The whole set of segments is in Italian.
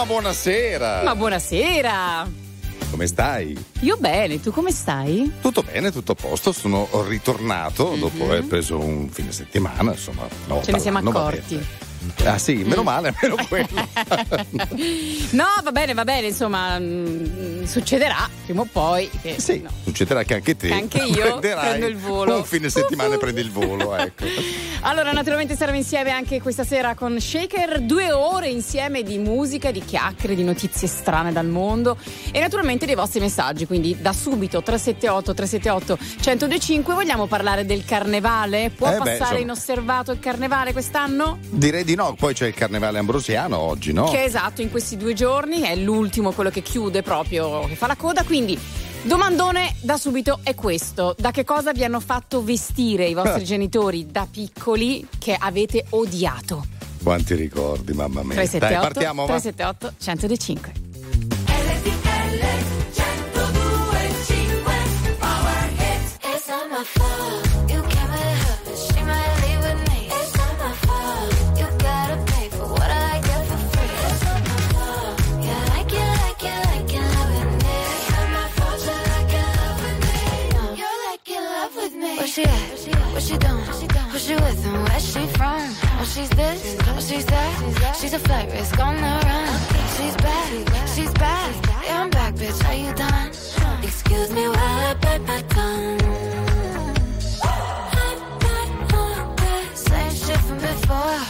Ma buonasera! Ma buonasera! Come stai? Io bene, tu come stai? Tutto bene, tutto a posto. Sono ritornato mm-hmm. dopo aver preso un fine settimana. Insomma, no, ce ne siamo accorti. Ah sì, meno male, meno quello. no, va bene, va bene, insomma, mh, mm, succederà prima o poi. Che, sì, no. succederà che anche te. Che anche io prendo il volo. Un fine settimana prendi il volo, ecco. Allora, naturalmente saremo insieme anche questa sera con Shaker, due ore insieme di musica, di chiacchiere, di notizie strane dal mondo e naturalmente dei vostri messaggi, quindi da subito 378 378 1025 vogliamo parlare del carnevale? Può eh passare beh, inosservato il carnevale quest'anno? Direi di no, poi c'è il carnevale ambrosiano oggi, no? Che esatto, in questi due giorni è l'ultimo, quello che chiude proprio, che fa la coda, quindi Domandone da subito è questo: da che cosa vi hanno fatto vestire i vostri genitori da piccoli che avete odiato? Quanti ricordi, mamma mia. 378, Dai, partiamo. 378 105. RTL 1025 Power Hits It's not my she at? What she doing? Who she with and where she from? Oh, she's this, oh, she's that She's a flight risk on the run She's back, she's back Yeah, I'm back, bitch, are you done? Excuse me while I bite my tongue I'm not that Same shit from before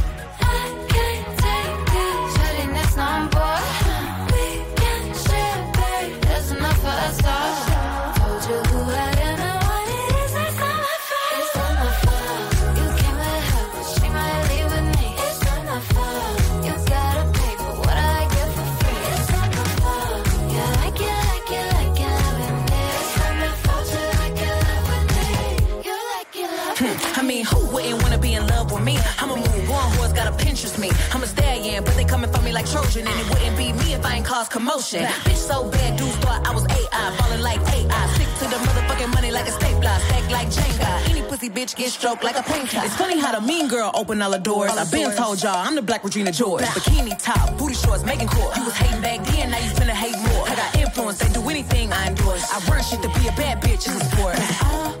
like it, love with me I mean, who wouldn't wanna be in love with me? I'ma move on, who's gotta Pinterest me? I'm a stallion, but they coming for me like Trojan, and it wouldn't be me if I ain't cause commotion. Bitch so bad, dudes thought I was AI, falling like AI. Stick to the motherfucking money like a stapler, stack like Jenga. Any pussy bitch get stroked like a painter. It's funny how the mean girl open all the doors. I been told y'all I'm the Black Regina George. Bikini top, booty shorts, making court. You was hating back then, now you finna hate more. I got influence, they do anything I endorse. I run shit to be a bad bitch in a sport. Uh-huh.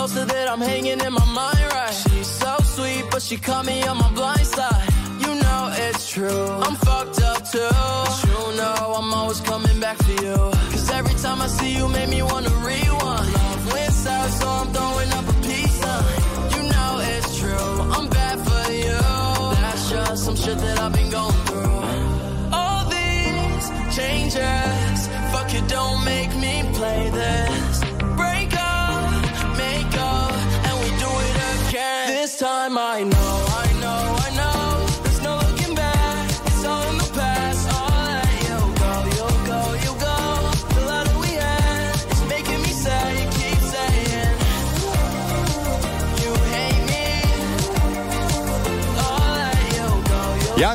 poster that I'm hanging in my mind, right? She's so sweet, but she caught me on my blind side. You know it's true. I'm fucked up too. But you know I'm always coming back for you. Cause every time I see you, make me wanna rewind. Love went south, so I'm throwing up a sign. You know it's true. I'm bad for you. That's just some shit that I've been going through. All these changes, fuck it, don't make me play this. Time I know,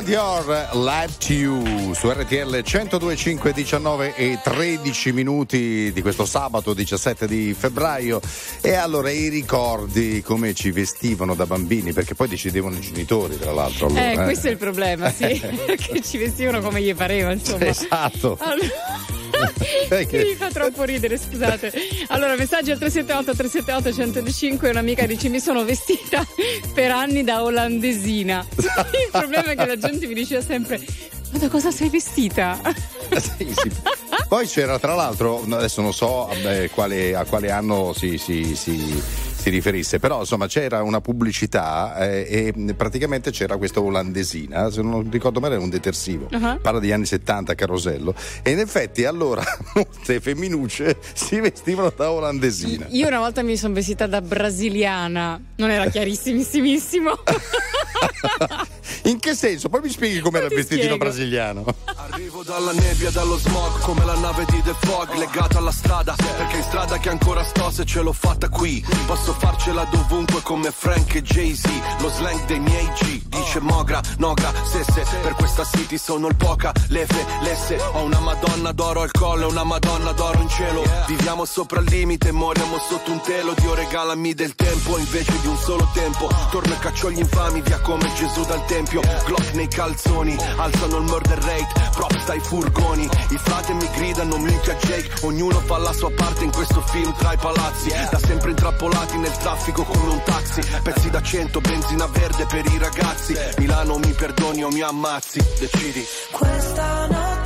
Dior, Live to You su RTL 102.5 19 e 13 minuti di questo sabato 17 di febbraio e allora i ricordi come ci vestivano da bambini perché poi decidevano i genitori tra l'altro allora, Eh, questo è il problema, sì. che ci vestivano come gli pareva, insomma. esatto Allora- Che- Mi fa troppo ridere, scusate. Allora, messaggio al 378 378 105 un'amica dice mi sono vestita per anni da olandesina. Il problema è che la gente mi diceva sempre ma da cosa sei vestita? Sì, sì. Poi c'era tra l'altro, adesso non so eh, quale- a quale anno si, si- si- si riferisse, però insomma c'era una pubblicità eh, e praticamente c'era questa olandesina, se non ricordo male era un detersivo, Uh-huh. parla degli anni 70 Carosello, e in effetti allora molte femminucce si vestivano da olandesina. Io una volta mi sono vestita da brasiliana, non era chiarissimissimo. In che senso? Poi mi spieghi com'era il ti vestitino spiego. brasiliano. Arrivo dalla nebbia, dallo smog, come la nave di The Fog, legata alla strada. Perché in strada che ancora sto se ce l'ho fatta qui. Posso farcela dovunque come Frank e Jay-Z. Lo slang dei miei G, dice Mogra, Nogra, Sesse. Per questa city sono il poca, lefe, lesse. Ho una madonna d'oro al collo una madonna d'oro in cielo. Viviamo sopra il limite, moriamo sotto un telo. Dio regalami del tempo invece di un solo tempo. Torno e caccio gli infami via come Gesù dal tempio. Glock nei calzoni, alzano il murder rate. Props dai furgoni, i frate mi gridano minchia Jake. Ognuno fa la sua parte in questo film tra i palazzi. Da sempre intrappolati nel traffico come un taxi. Pezzi da cento, benzina verde per i ragazzi. Milano mi perdoni o mi ammazzi, decidi. Questa notte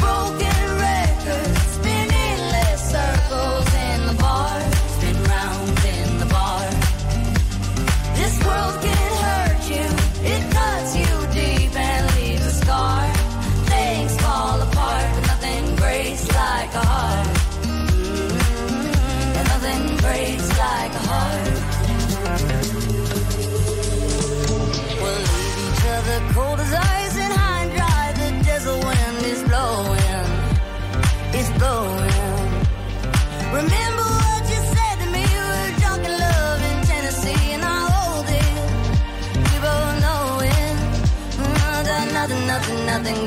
broken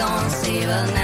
gonna save us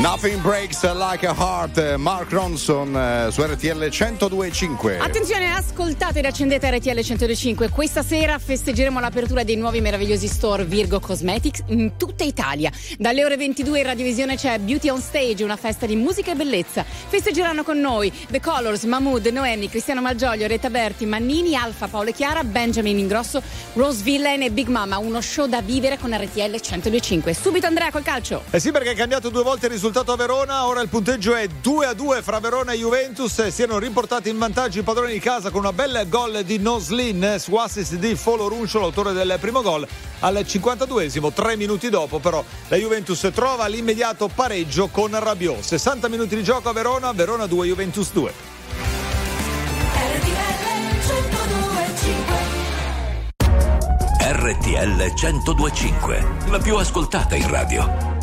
Nothing breaks. Like a heart, Mark Ronson eh, su RTL 1025. Attenzione, ascoltate ed accendete RTL 105. Questa sera festeggeremo l'apertura dei nuovi meravigliosi store Virgo Cosmetics in tutta Italia. Dalle ore 22 in radiovisione c'è Beauty on Stage, una festa di musica e bellezza. Festeggeranno con noi The Colors, Mahmood, Noemi, Cristiano Malgioglio, Retta Berti, Mannini, Alfa, Paolo e Chiara, Benjamin Ingrosso, Rose Villain e Big Mama. Uno show da vivere con RTL 1025. Subito Andrea col calcio. Eh sì, perché è cambiato due volte il risultato giocato a Verona, ora il punteggio è 2 a 2 fra Verona e Juventus. Si erano riportati in vantaggio i padroni di casa con una bella gol di Noslin su assist di Folo Runcio, l'autore del primo gol. Al 52esimo, tre minuti dopo, però, la Juventus trova l'immediato pareggio con Rabiot. 60 minuti di gioco a Verona, Verona 2, Juventus 2. RTL 1025, la più ascoltata in radio.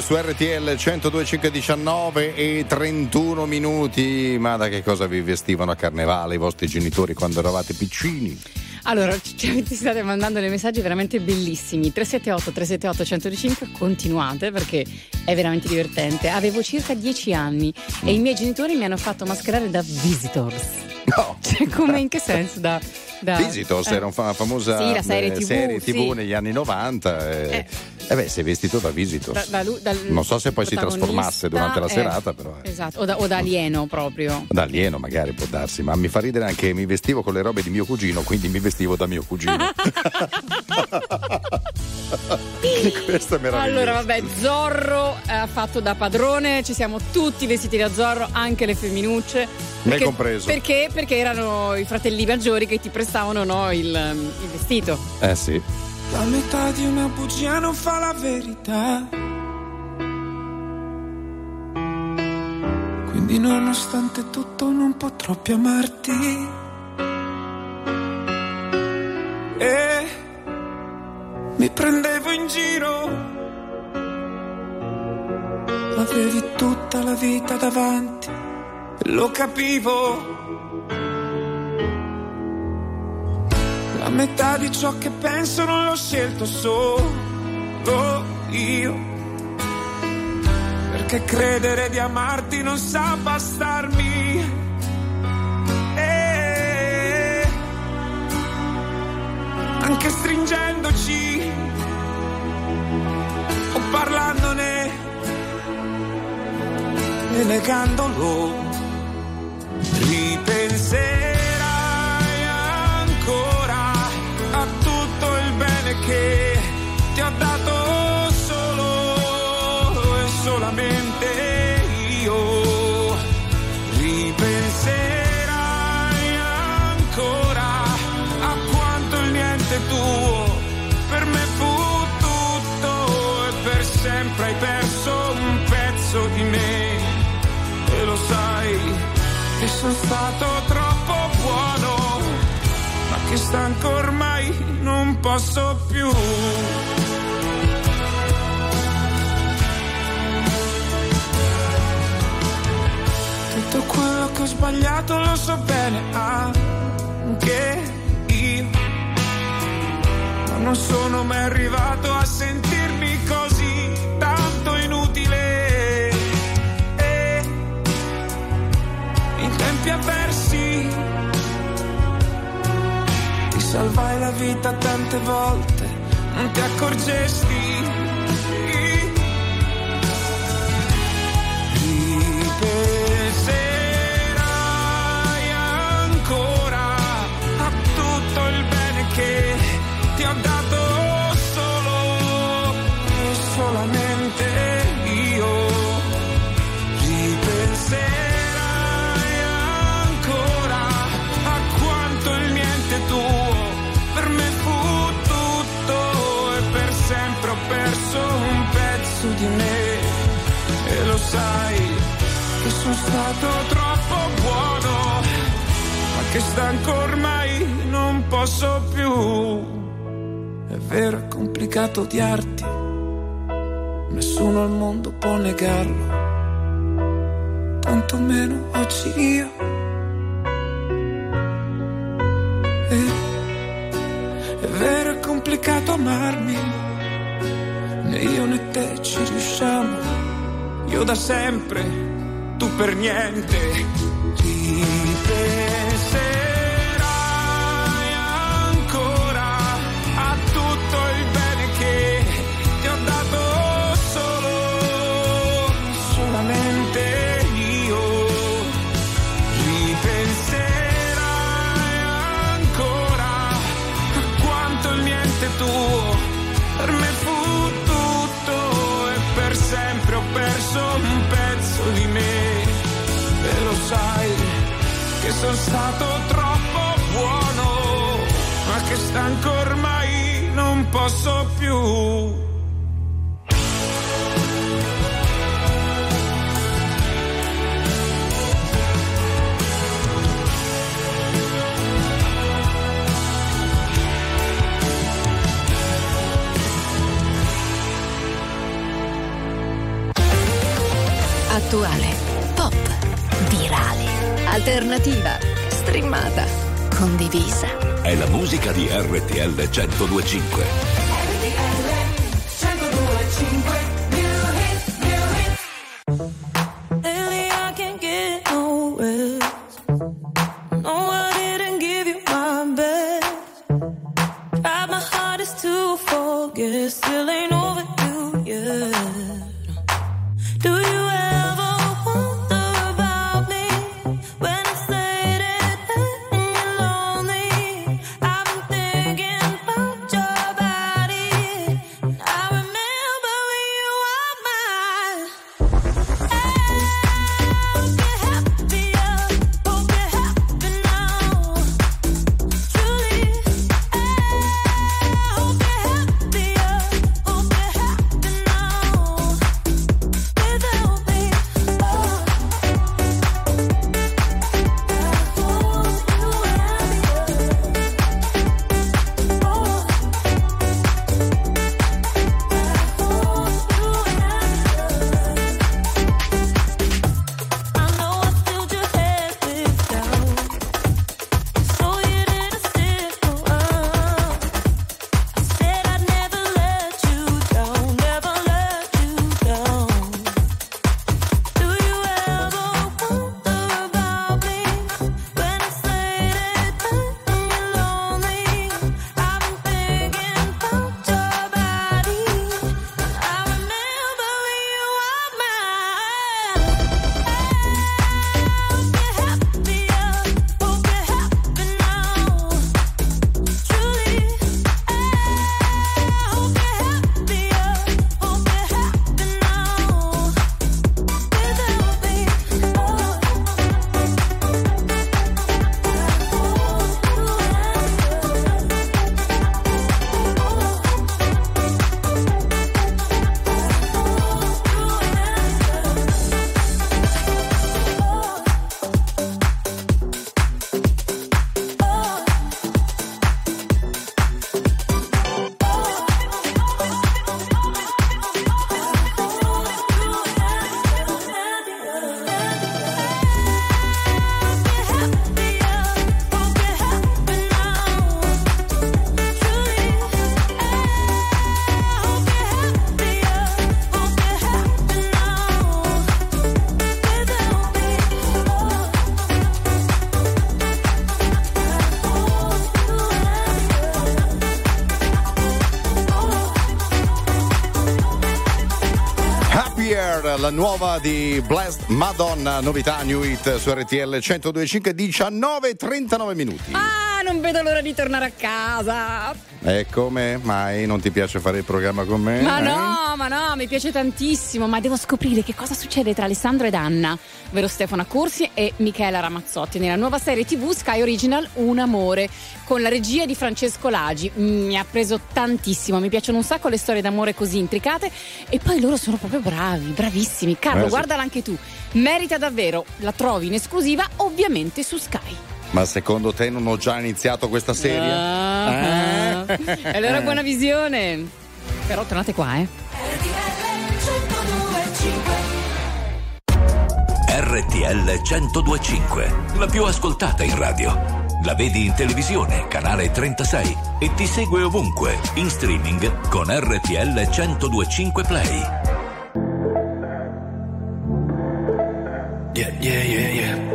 Su RTL 102.519 e 31 minuti. Ma da che cosa vi vestivano a carnevale i vostri genitori quando eravate piccini? Allora, ci state mandando dei messaggi veramente bellissimi. 378 378 105, continuate perché è veramente divertente. Avevo circa 10 anni e i miei genitori mi hanno fatto mascherare da Visitors. No. Cioè, come in che senso? Da, da- Visitors eh. era una famosa Sì, serie eh, TV, serie TV sì. negli anni 90. E, Eh. Eh beh, sei vestito da Visitors. Da- da lui- dal non so se poi si trasformasse durante la eh, serata, però. eh. Esatto, o da, o da alieno proprio. Da alieno magari può darsi, ma mi fa ridere anche mi vestivo con le robe di mio cugino, quindi mi vestivo da mio cugino. Questo è meraviglioso. Allora, vabbè, Zorro ha fatto da padrone, ci siamo tutti vestiti da Zorro, anche le femminucce. Me compreso. Perché? Perché erano i fratelli maggiori che ti prestavano no, il, il vestito. Eh sì. La metà di una bugia non fa la verità. Quindi nonostante tutto non potrò più amarti. E mi prendevo in giro. Avevi tutta la vita davanti. Lo capivo. La metà di ciò che penso non l'ho scelto solo io. Perché credere di amarti non sa bastarmi. E anche stringendoci o parlandone e negandolo, che stanco ormai non posso più. Tutto quello che ho sbagliato lo so bene anche io ma non sono mai arrivato a sentirmi così tanto inutile. E in tempi avversi salvai la vita tante volte, non ti accorgesti. Ripeti su di me e lo sai che sono stato troppo buono, ma che stanco ormai non posso più. È vero, è complicato odiarti, nessuno al mondo può negarlo, tanto meno oggi io Io da sempre, tu per niente. 105. Nuova di Blessed Madonna, novità New Hit su RTL 1025, 19 e 39 minuti. Ah, non vedo l'ora di tornare a casa. E come mai non ti piace fare il programma con me? Ma eh? no, ma no, mi piace tantissimo, ma devo scoprire che cosa succede tra Alessandro ed Anna, ovvero Stefano Accorsi e Michela Ramazzotti nella nuova serie TV Sky Original Un amore con la regia di Francesco Lagi. Mm, Mi ha preso tantissimo, mi piacciono un sacco le storie d'amore così intricate e poi loro sono proprio bravi, bravissimi. Carlo, Eh, sì. guardala anche tu. Merita davvero, la trovi in esclusiva ovviamente su Sky. Ma secondo te non ho già iniziato questa serie? Ah, Eh? E allora buona visione. Però tornate qua, eh. RTL 1025, la più ascoltata in radio. La vedi in televisione, canale 36 e ti segue ovunque, in streaming con RTL 1025 Play. Yeah, yeah, yeah, yeah.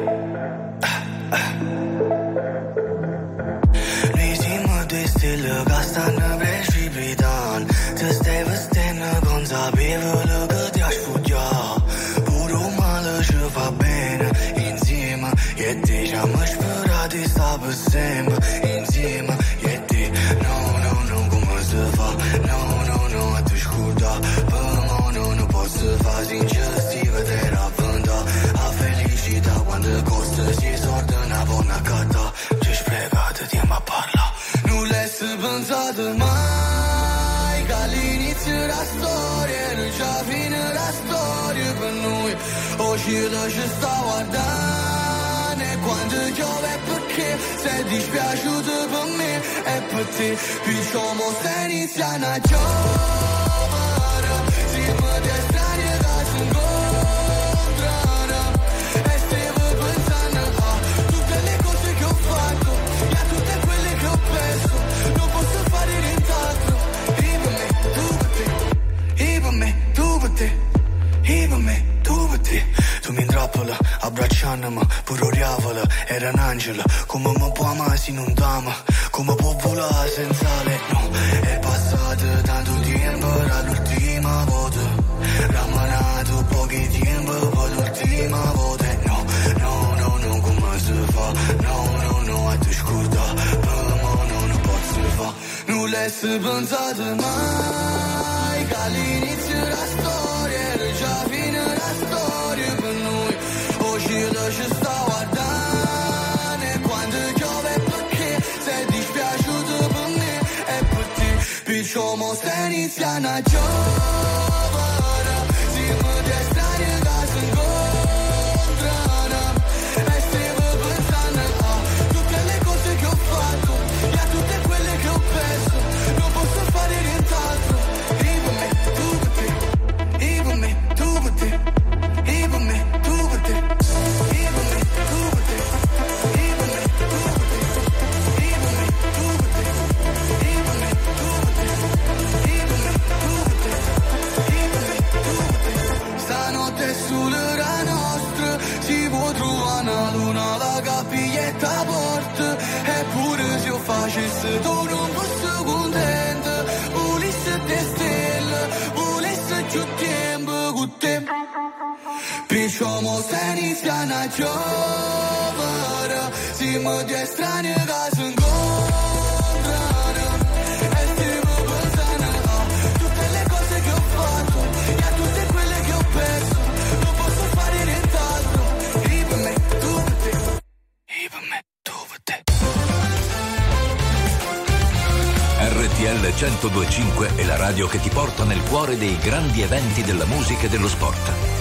dispiace sto guardant E quando piove perché sei dispiaciuto per me e per te più siamo se inizia una gioia. Angelo Come mi può amare se non t'ama Come può volare senza lei No, è passato tanto tempo Dall'ultima volta. Rammanato pochi tempo Poi l'ultima volta. No, no, no, no, come si fa? No, no, no, a te scorda Per me no, non posso fa Non l'hai pensato mai Venezia, una gioia E per me, tu per te RTL 1025 è la radio che ti porta nel cuore dei grandi eventi della musica e dello sport.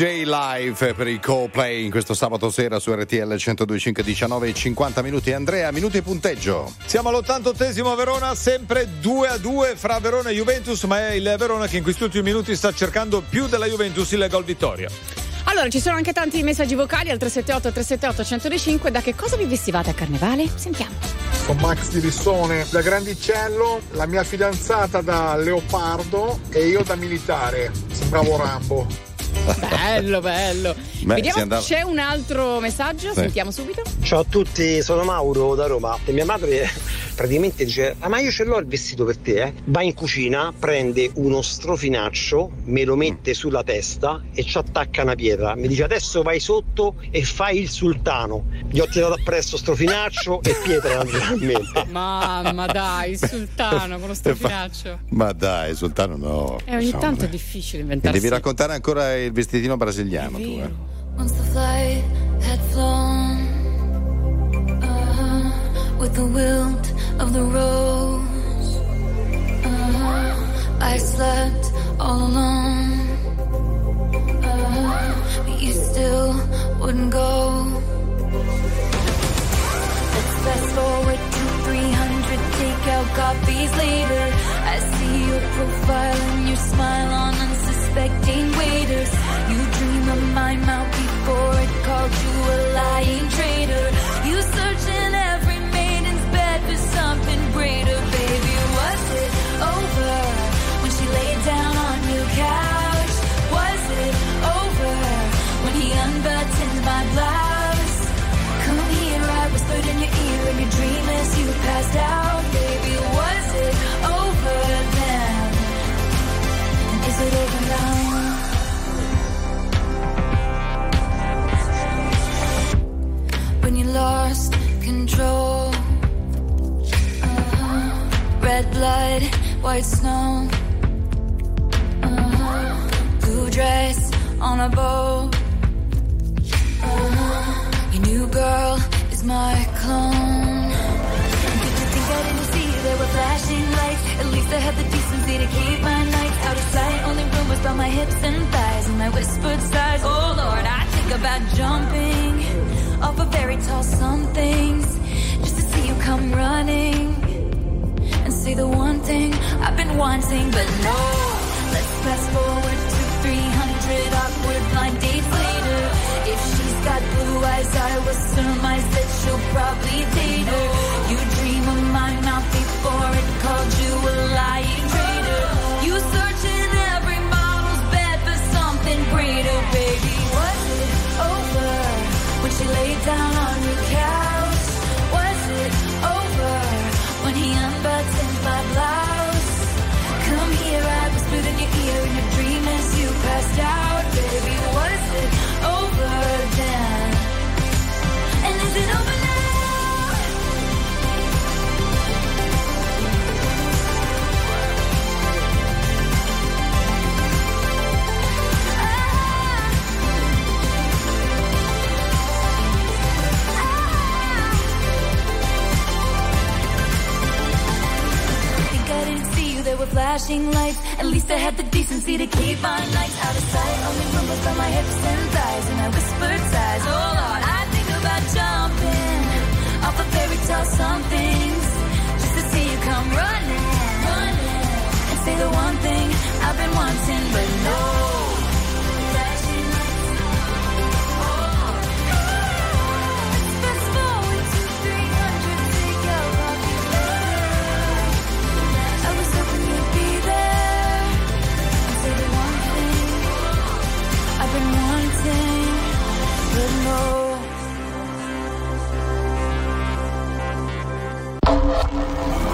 Everyday Life per il Coldplay in questo sabato sera su RTL 102.5 19 e 50 minuti. Andrea, minuti e punteggio. Siamo all'88esimo a Verona, sempre 2 a 2 fra Verona e Juventus, ma è il Verona che in questi ultimi minuti sta cercando più della Juventus il gol vittoria. Allora, ci sono anche tanti messaggi vocali al 378 378 105. Da che cosa vi vestivate a carnevale? Sentiamo. Sono Max di Lissone da Grandicello, la mia fidanzata da leopardo e io da militare. Sembravo Rambo. Bello, bello. Beh, Vediamo, andava- c'è un altro messaggio, sentiamo subito. Ciao a tutti, sono Mauro da Roma e mia madre praticamente dice ah ma io ce l'ho il vestito per te eh. va in cucina prende uno strofinaccio me lo mette sulla testa e ci attacca una pietra mi dice adesso vai sotto e fai il sultano gli ho tirato appresso strofinaccio e pietra naturalmente Mamma dai, il sultano con lo strofinaccio. Ma dai, Sultano no. E ogni Insomma, tanto è dai. difficile inventarsi. devi raccontare ancora il vestitino brasiliano tu, eh. Once the flight had flown, with the wilt of the rose, uh-huh, I slept all alone, uh-huh, but you still wouldn't go. Let's fast forward to 300 takeout copies later. I see your profile and your smile on unsuspecting waiters. You dream of my mouth before it called you a lying traitor. Lost control, uh-huh. red blood, white snow, uh-huh. blue dress on a boat. Uh-huh. Your new girl is my clone. Were flashing lights? At least I had the decency to keep my nights out of sight. Only rumors about my hips and thighs and my whispered sighs. Oh Lord, I think about jumping off a very tall somethings just to see you come running and say the one thing I've been wanting, but no. Let's fast forward to 300 awkward blind dates later. If got blue eyes, I will surmise that she'll probably date her. You dream of my mouth before it called you a lying traitor. You search in every model's bed for something greater, baby. Was it over when she laid down on your I had the decency to keep my nights out of sight. Only rumbles by my hips and thighs, and I whispered sighs. Oh Lord, I think about jumping off a fairy tale somethings just to see you come running, running, and say the one thing I've been wanting, but no.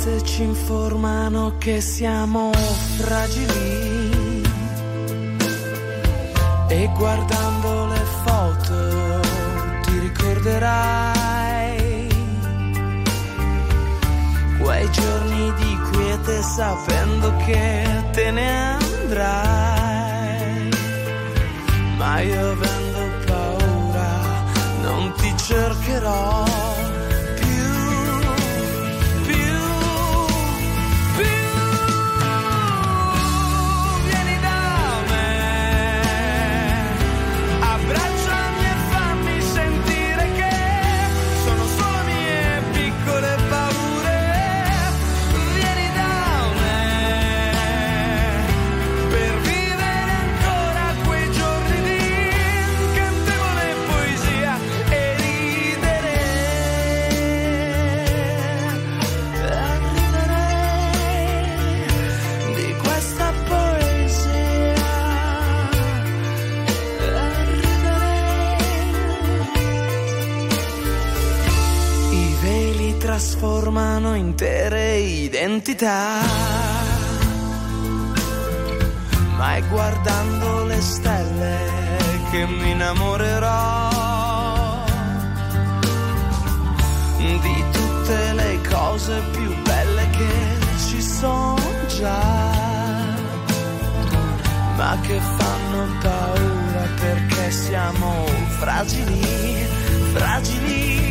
Distanze ci informano che siamo fragili e guardando le foto ti ricorderai quei giorni di quiete sapendo che te ne andrai. Ma io avendo paura non ti cercherò trasformano intere identità. Ma è guardando le stelle che mi innamorerò di tutte le cose più belle che ci sono già, ma che fanno paura perché siamo fragili, fragili.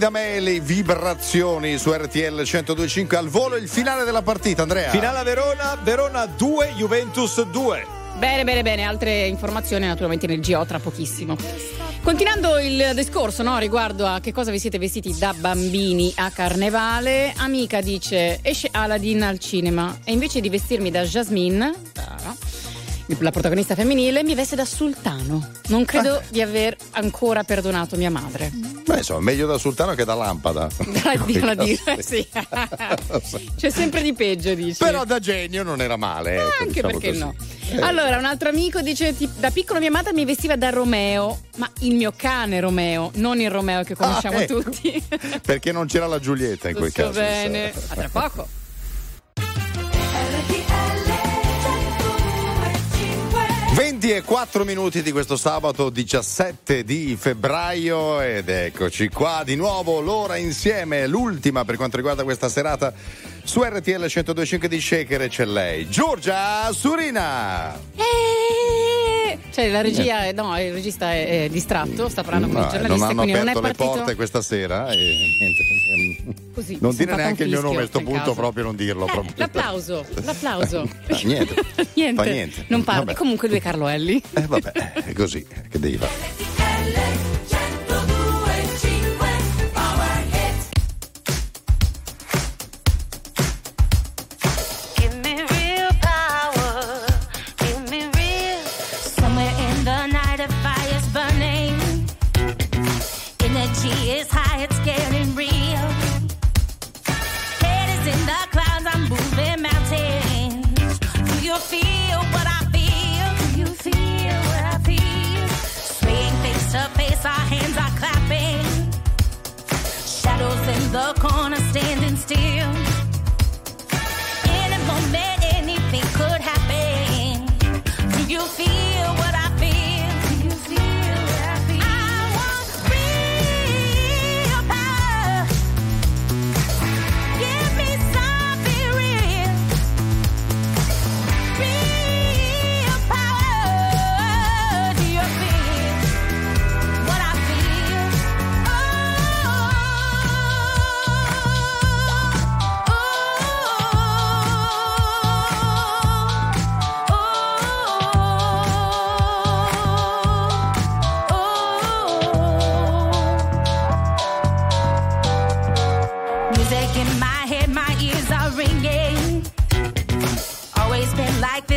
Da me le vibrazioni su RTL 1025 al volo il finale della partita, Andrea. Finale a Verona, Verona 2, Juventus 2. Bene, bene, bene. Altre informazioni naturalmente nel GO tra pochissimo. Continuando il discorso no, riguardo a che cosa vi siete vestiti da bambini a carnevale, amica dice esce Aladdin al cinema e invece di vestirmi da Jasmine, la protagonista femminile, mi veste da sultano. Non credo di aver ancora perdonato mia madre. Beh, insomma, meglio da sultano che da lampada. Dai, dirla dire, sì. C'è sempre di peggio, dici. Però da genio non era male. ecco, Anche diciamo perché così. no. Eh. Allora, un altro amico dice: Da piccolo mia madre mi vestiva da Romeo, ma il mio cane Romeo, non il Romeo che conosciamo Ah, ecco. tutti. Perché non c'era la Giulietta in quel caso. bene. A tra poco. 20 e 4 minuti di questo sabato 17 di febbraio ed eccoci qua di nuovo l'ora insieme, l'ultima per quanto riguarda questa serata su RTL 102.5 di Shaker e c'è lei, Giorgia Surina. Eh, Cioè, la regia, è- no, il regista è, è distratto, sta parlando con No, i giornalisti, non hanno quindi non è aperto le partito. porte questa sera e niente. Così, non dire neanche il mio nome a questo punto, caso. proprio non dirlo. Eh, proprio. l'applauso, l'applauso. Ah, niente. niente, Fa niente. non parla. Comunque lui è Carlo Elli. Eh, vabbè, è così, che devi fare? Still.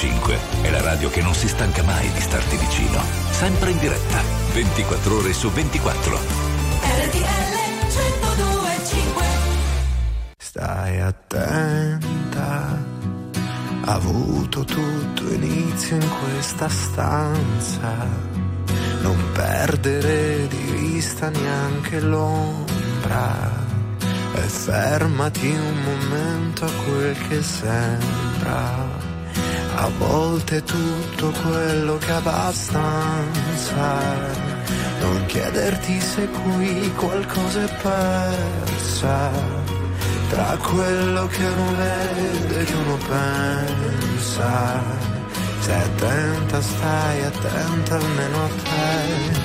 1025 è la radio che non si stanca mai di starti vicino. Sempre in diretta, 24 ore su 24. RTL 1025 Stai attenta Ha avuto tutto inizio in questa stanza. Non perdere di vista neanche l'ombra. E fermati un momento a quel che sembra. A volte tutto quello che abbastanza. Non chiederti se qui qualcosa è persa. Tra quello che uno vede e che uno pensa. Stai attenta, stai attenta almeno a te.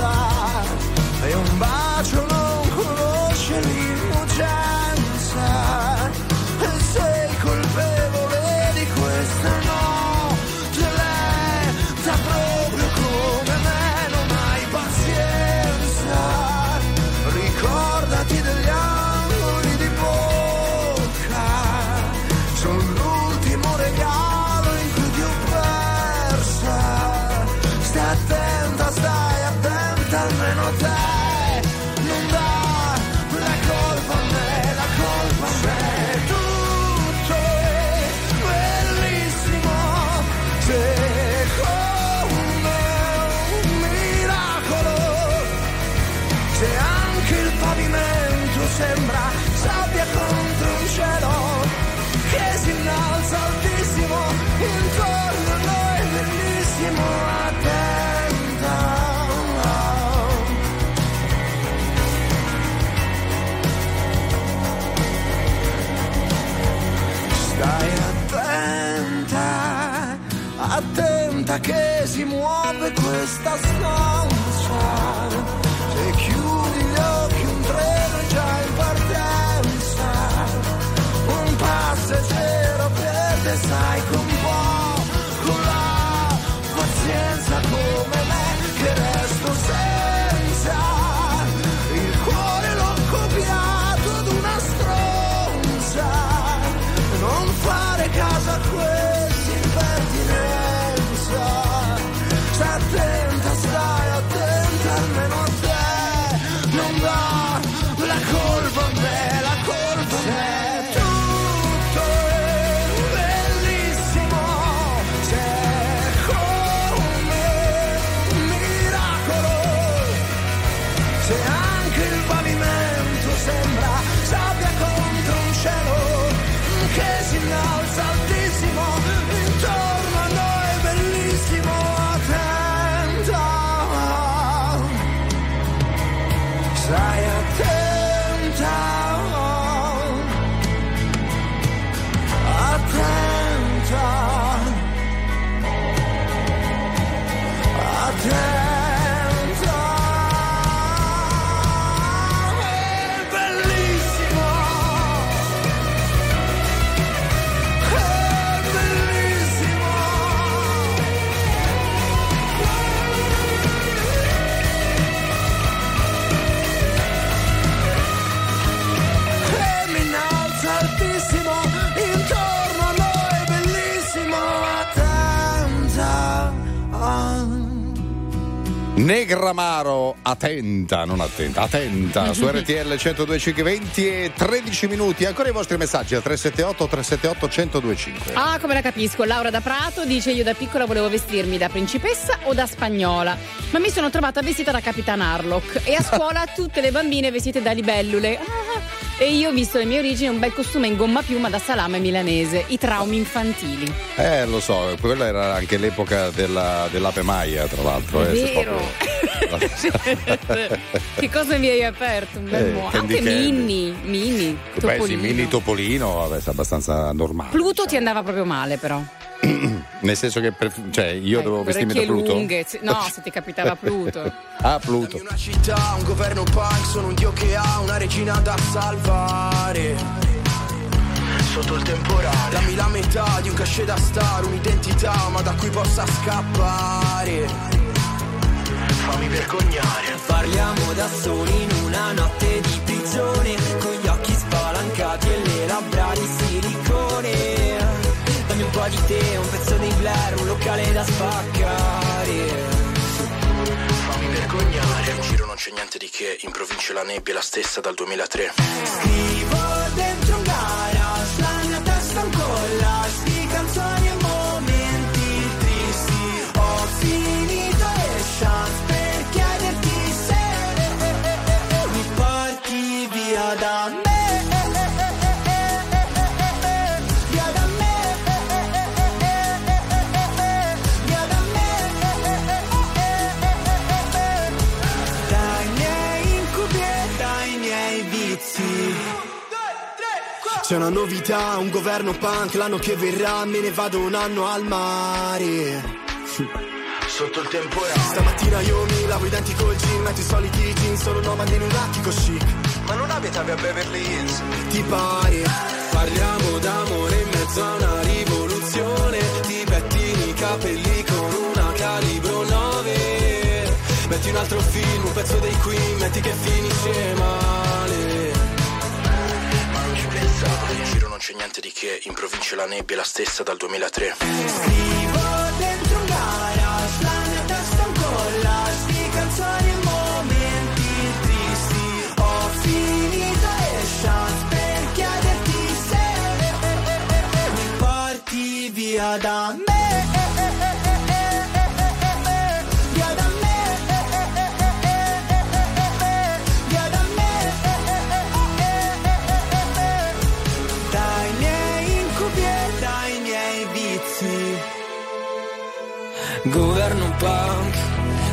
Stanza. E un bacio che si muove questa stanza. Negramaro, attenta, non attenta, attenta su RTL 102.5 20 e 13 minuti. Ancora i vostri messaggi al 378 378 1025. Ah, come la capisco. Laura da Prato dice: Io da piccola volevo vestirmi da principessa o da spagnola, ma mi sono trovata vestita da Capitan Harlock e a scuola tutte le bambine vestite da libellule. Ah, e io ho visto le mie origini un bel costume in gomma piuma da salame milanese. I traumi infantili. Eh, lo so, quella era anche l'epoca della, dell'ape Maia, tra l'altro. È eh, vero. che cosa mi hai aperto? Un bel Eh, mo- Anche Candy. Mini, Mini. Beh, sì, Topolino. mini topolino, vabbè, è abbastanza normale. Pluto ti andava proprio male, però. Nel senso che pref- cioè, io dovevo vestirmi da Pluto. lunghe. No, se ti capitava Pluto. Ah, Pluto. Una città, un governo punk, sono un dio che ha una regina da salvare. Sotto il temporale, dammi la metà di un cachet da star, un'identità, ma da cui possa scappare fammi vergognare. Parliamo da soli in una notte di prigione Con gli occhi spalancati e le labbra di silicone. Dammi un po' di te, un pezzo di Blair, un locale da spaccare. Fammi vergognare. In giro non c'è niente di che, in provincia la nebbia è la stessa dal 2003 Scrivo dentro un garage, la mia testa ancora. Via da me. Via da me. Via da me. Dai miei incubi e dai miei vizi. C'è una novità, un governo punk, l'anno che verrà me ne vado un anno al mare. Sotto il temporale. Stamattina io mi lavo i denti col gin, metto i soliti jeans, sono nomade in un attico chic. Ma non abitavi a Beverly Hills? Ti pare? Parliamo d'amore in mezzo a una rivoluzione Ti pettini i capelli con una calibro 9 Metti un altro film, un pezzo dei Queen Metti che finisce male Ma non ci pensavo, in giro non c'è niente di che, in provincia la nebbia è la stessa dal 2003. Scrivo dentro un garage, la mia testa è via da me. Via da me. Via da me. Dai miei incubi e dai miei vizi. Governo punk,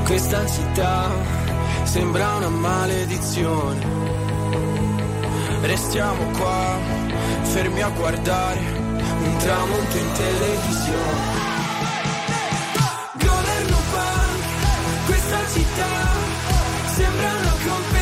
questa città sembra una maledizione. Restiamo qua, fermi a guardare un tramonto in televisione. Governo punk, questa città sembra una competizione.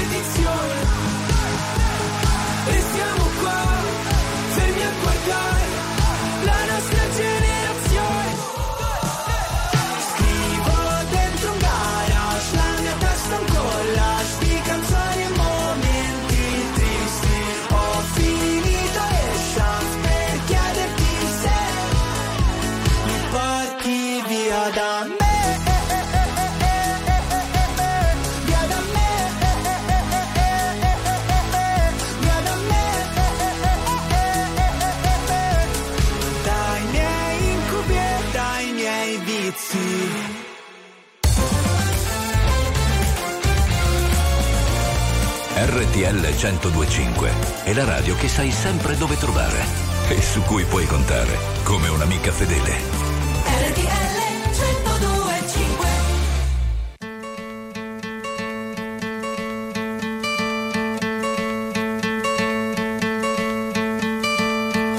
RTL 1025 è la radio che sai sempre dove trovare e su cui puoi contare come un'amica fedele. RTL 1025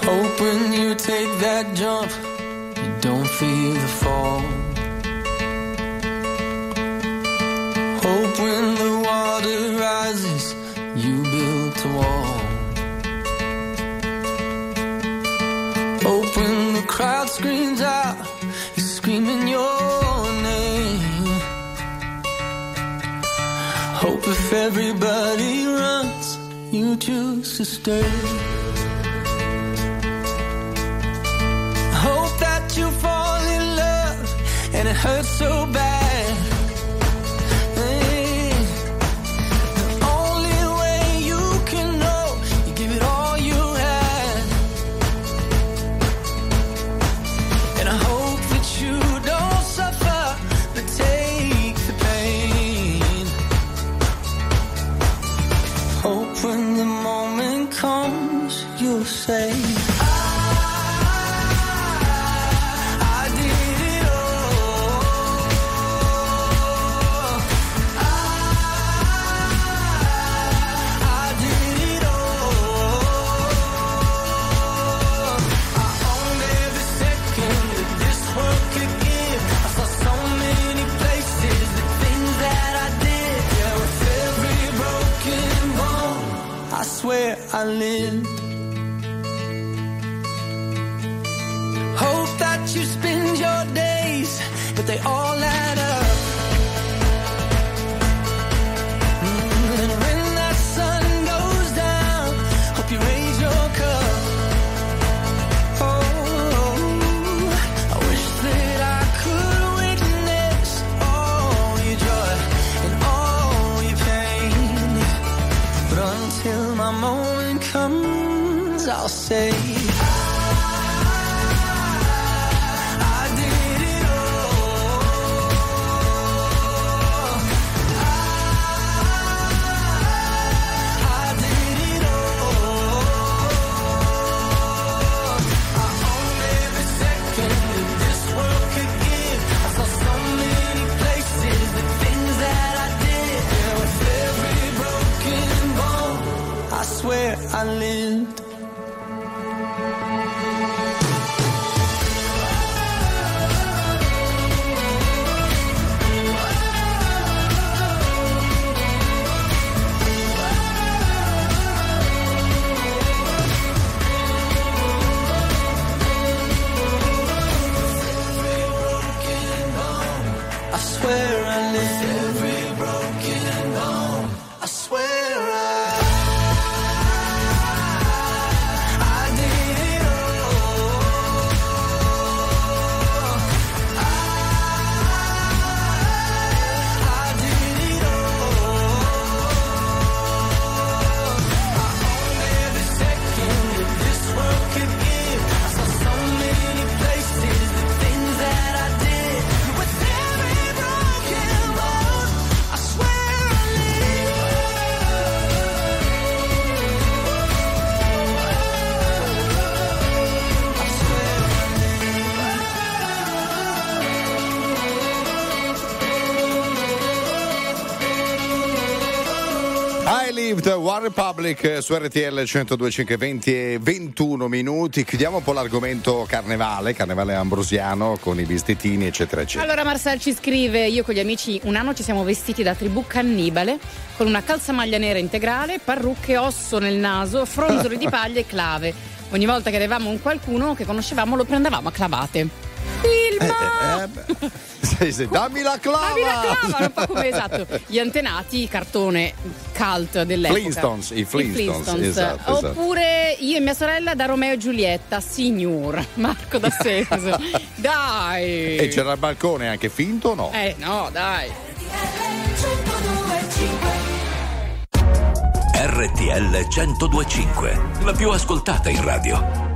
Hope when you take that jump, you don't feel the fall. If everybody runs, you choose to stay. Eh, su RTL 102.5 20 e 21 minuti. Chiudiamo un po' l'argomento carnevale, carnevale ambrosiano con i vestitini, eccetera, eccetera. Allora Marcel ci scrive, io con gli amici un anno ci siamo vestiti da tribù cannibale con una calzamaglia nera integrale, parrucche, osso nel naso, fronzoli di paglia e clave. Ogni volta che avevamo un qualcuno che conoscevamo lo prendevamo a clavate. Filma! Eh, eh, beh. Sì, dammi la clava! Dammi la clava, un po' come esatto. Gli antenati, cartone cult dell'epoca. Flintstones, i Flintstones, esatto, esatto. Oppure io e mia sorella da Romeo e Giulietta, signor Marco da Seso. dai! E c'era il balcone anche finto o no? Eh no, dai. RTL 1025, la più ascoltata in radio.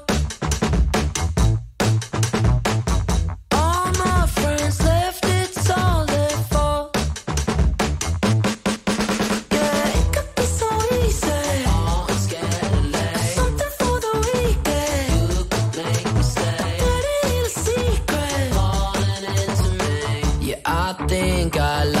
I think I like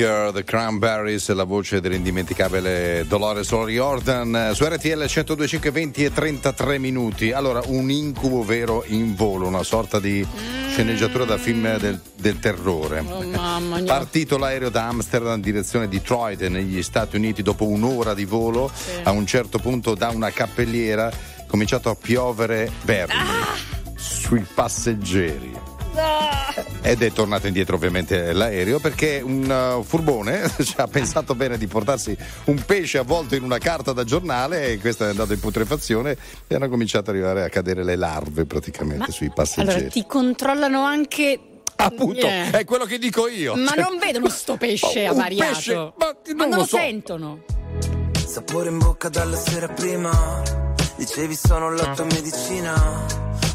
Girl, The Cranberries, la voce dell'indimenticabile Dolores O'Riordan eh, su RTL 102, 20 e 33 minuti. Allora, un incubo vero in volo, una sorta di mm. sceneggiatura da film del, del terrore. Oh, mamma, mia. Partito l'aereo da Amsterdam in direzione Detroit negli Stati Uniti dopo un'ora di volo, sì. a un certo punto da una cappelliera è cominciato a piovere verde ah! sui passeggeri. No! Ed è tornato indietro ovviamente l'aereo perché un uh, furbone ci ha pensato bene di portarsi un pesce avvolto in una carta da giornale e questo è andato in putrefazione e hanno cominciato ad arrivare a cadere le larve praticamente sui passeggeri. Allora, ti controllano anche. Appunto, Eh. è quello che dico io. Ma Cioè- non vedono sto pesce un avariato. pesce, ma non Ma non lo lo so. sentono. Sapore in bocca dalla sera prima Dicevi sono la tua medicina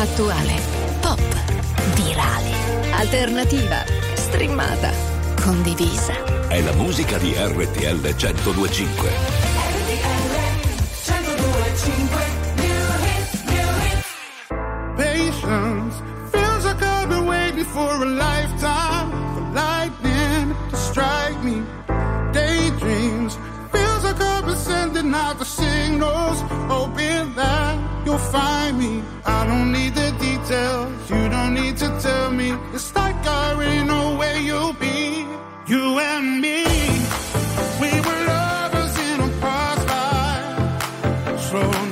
Attuale, pop, virale, alternativa, streamata, condivisa. È la musica di RTL 1025. Patience feels like I've been waiting for a lifetime. For lightning to strike me. Daydreams feels like I've been sending out the signals, hoping that you'll find me. I don't need the details, you don't need to tell me. It's like I already know where you'll be. You and me, we were lovers in a life, slow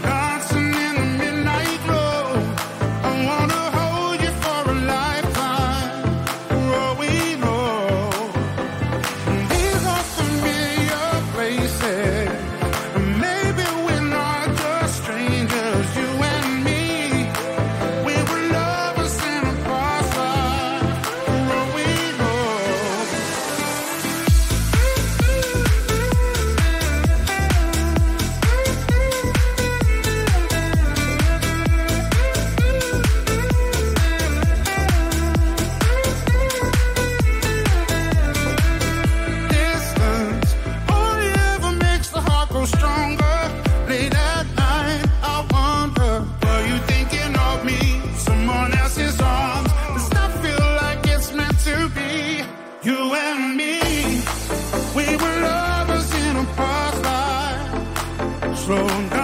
from.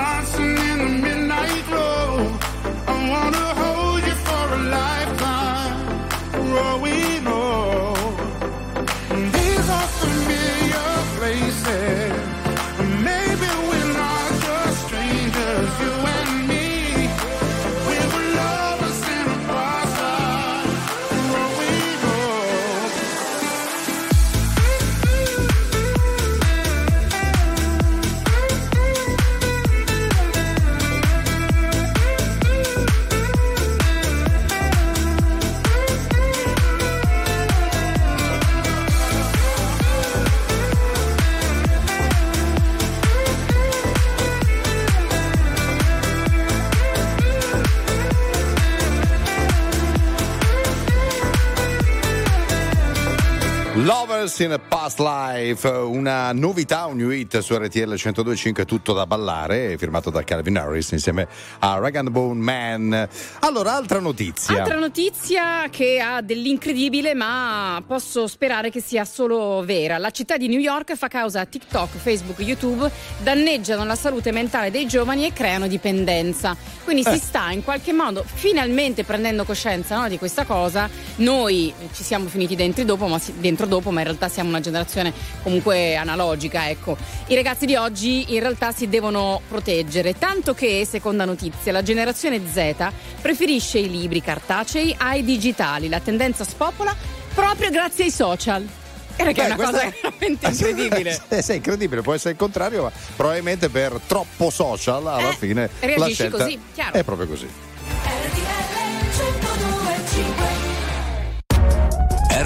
Past Life, una novità, un new hit su RTL 102.5, tutto da ballare, firmato da Calvin Harris insieme a Rag and Bone Man. Allora, altra notizia. Altra notizia che ha dell'incredibile, ma posso sperare che sia solo vera. La città di New York fa causa a TikTok, Facebook, YouTube, danneggiano la salute mentale dei giovani e creano dipendenza. Quindi Eh. si sta in qualche modo finalmente prendendo coscienza no, di questa cosa. Noi ci siamo finiti dentro dopo, ma, dentro dopo, ma in realtà siamo una generazione comunque analogica. Ecco. I ragazzi di oggi in realtà si devono proteggere, tanto che, seconda notizia, la generazione Z preferisce i libri cartacei ai digitali. La tendenza spopola proprio grazie ai social. Era che è Beh, una cosa questa- veramente incredibile. Eh, sì, incredibile, può essere il contrario, ma probabilmente per troppo social alla Eh, fine la reagisci scelta così, chiaro. è proprio così. RTL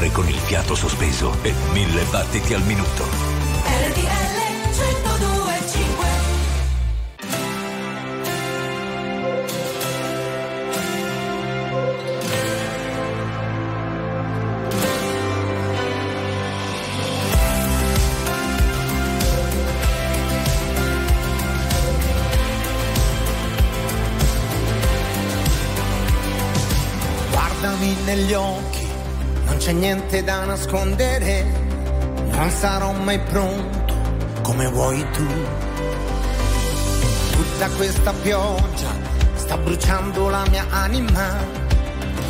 vivere con il fiato sospeso e mille battiti al minuto. RTL 1025 negli occhi c'è niente da nascondere, non sarò mai pronto come vuoi tu. Tutta questa pioggia sta bruciando la mia anima,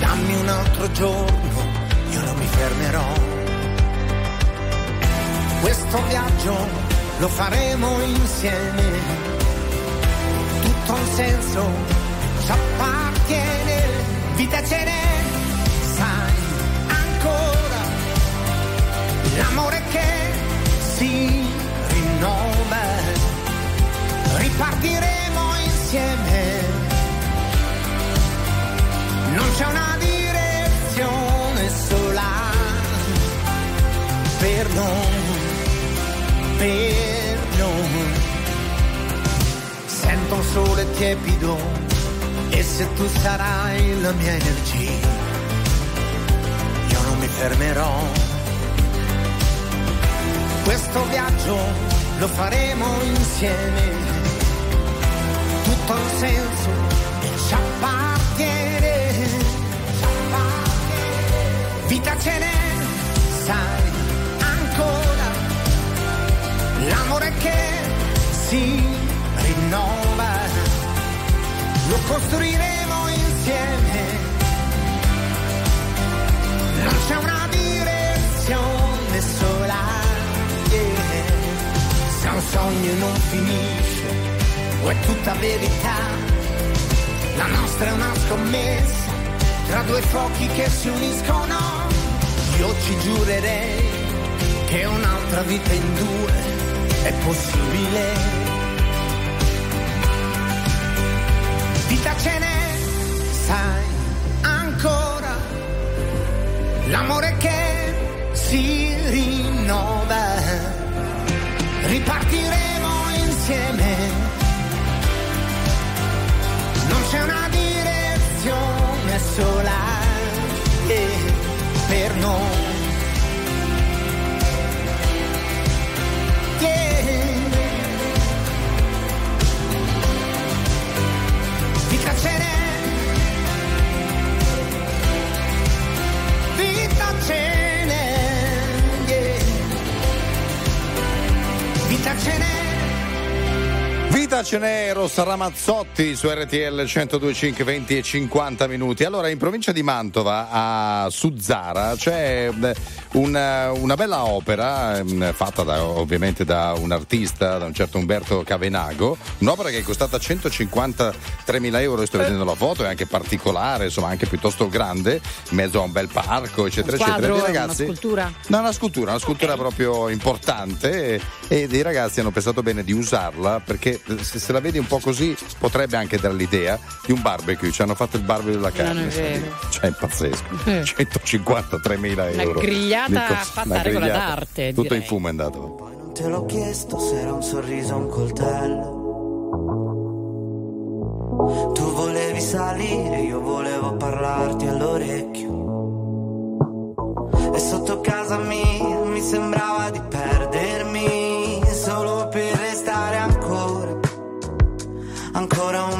dammi un altro giorno, io non mi fermerò. Questo viaggio lo faremo insieme, tutto un senso, ci appartiene, vita ce l'amore che si rinnova, ripartiremo insieme, non c'è una direzione sola per noi, per noi. Sento un sole tiepido e se tu sarai la mia energia, io non mi fermerò. Questo viaggio lo faremo insieme, tutto un senso e ci appartiene. ci appartiene. Vita ce n'è, sai ancora, l'amore che si rinnova, lo costruiremo insieme. Non c'è una sogno non finisce, o è tutta verità, la nostra è una scommessa tra due fuochi che si uniscono. Io ci giurerei che un'altra vita in due è possibile. Sola N'è Rossa Ramazzotti su RTL 1025 20 e 50 minuti. Allora, in provincia di Mantova, a Suzzara, c'è eh, una, una bella opera ehm, fatta da- ovviamente da un artista, da un certo Umberto Cavenago. Un'opera che è costata 153.000 euro. Sto vedendo la foto, è anche particolare, insomma, anche piuttosto grande, in mezzo a un bel parco, eccetera, Un eccetera. quadro, una ragazzi. scultura. No, una scultura, una scultura proprio importante e, e dei ragazzi hanno pensato bene di usarla perché eh, se, se la vedi un po' così potrebbe anche dare l'idea di un barbecue, ci hanno fatto il barbecue della carne. Non è vero. Cioè è pazzesco. Eh. 153.000 Una euro. Grigliata Dico, fatta una a regola d'arte, Tutto direi. in fumo è andato. Non te l'ho chiesto se era un sorriso o un coltello. Tu volevi salire, io volevo parlarti all'orecchio. E sotto casa mia mi sembrava di perdermi solo per restare ancora, ancora un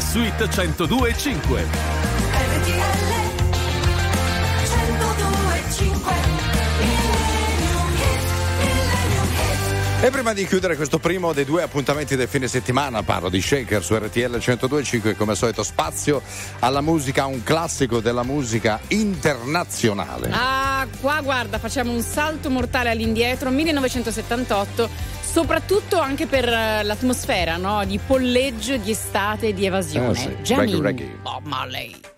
La suite 102.5. E prima di chiudere questo primo dei due appuntamenti del fine settimana, parlo di Shaker su RTL 102.5 come al solito spazio alla musica, un classico della musica internazionale. Ah, qua guarda, facciamo un salto mortale all'indietro, 1978, soprattutto anche per eh, l'atmosfera, no? Di polleggio, di estate, di evasione. Eh sì, Jamin, reggae, reggae. Bob Marley.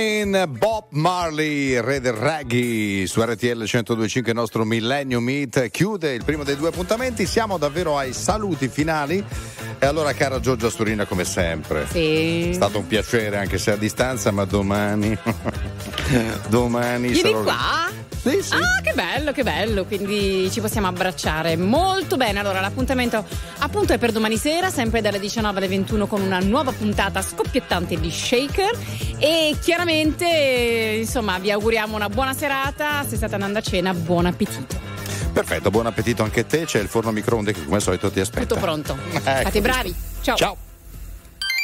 Jamin Bob Marley, re del reggae su RTL 1025 il nostro Millennium Meet chiude il primo dei due appuntamenti, siamo davvero ai saluti finali e allora cara Giorgia Sturina come sempre Sì. è stato un piacere anche se a distanza ma domani domani Vieni sarò- qua? Ah, che bello, che bello, quindi ci possiamo abbracciare molto bene. Allora, l'appuntamento appunto è per domani sera, sempre dalle 19 alle 21 con una nuova puntata scoppiettante di Shaker e chiaramente, insomma, vi auguriamo una buona serata, se state andando a cena, buon appetito. Perfetto, buon appetito anche a te. C'è il forno microonde che come al solito ti aspetta. Tutto pronto. Ecco. Fate bravi. Ciao. Ciao.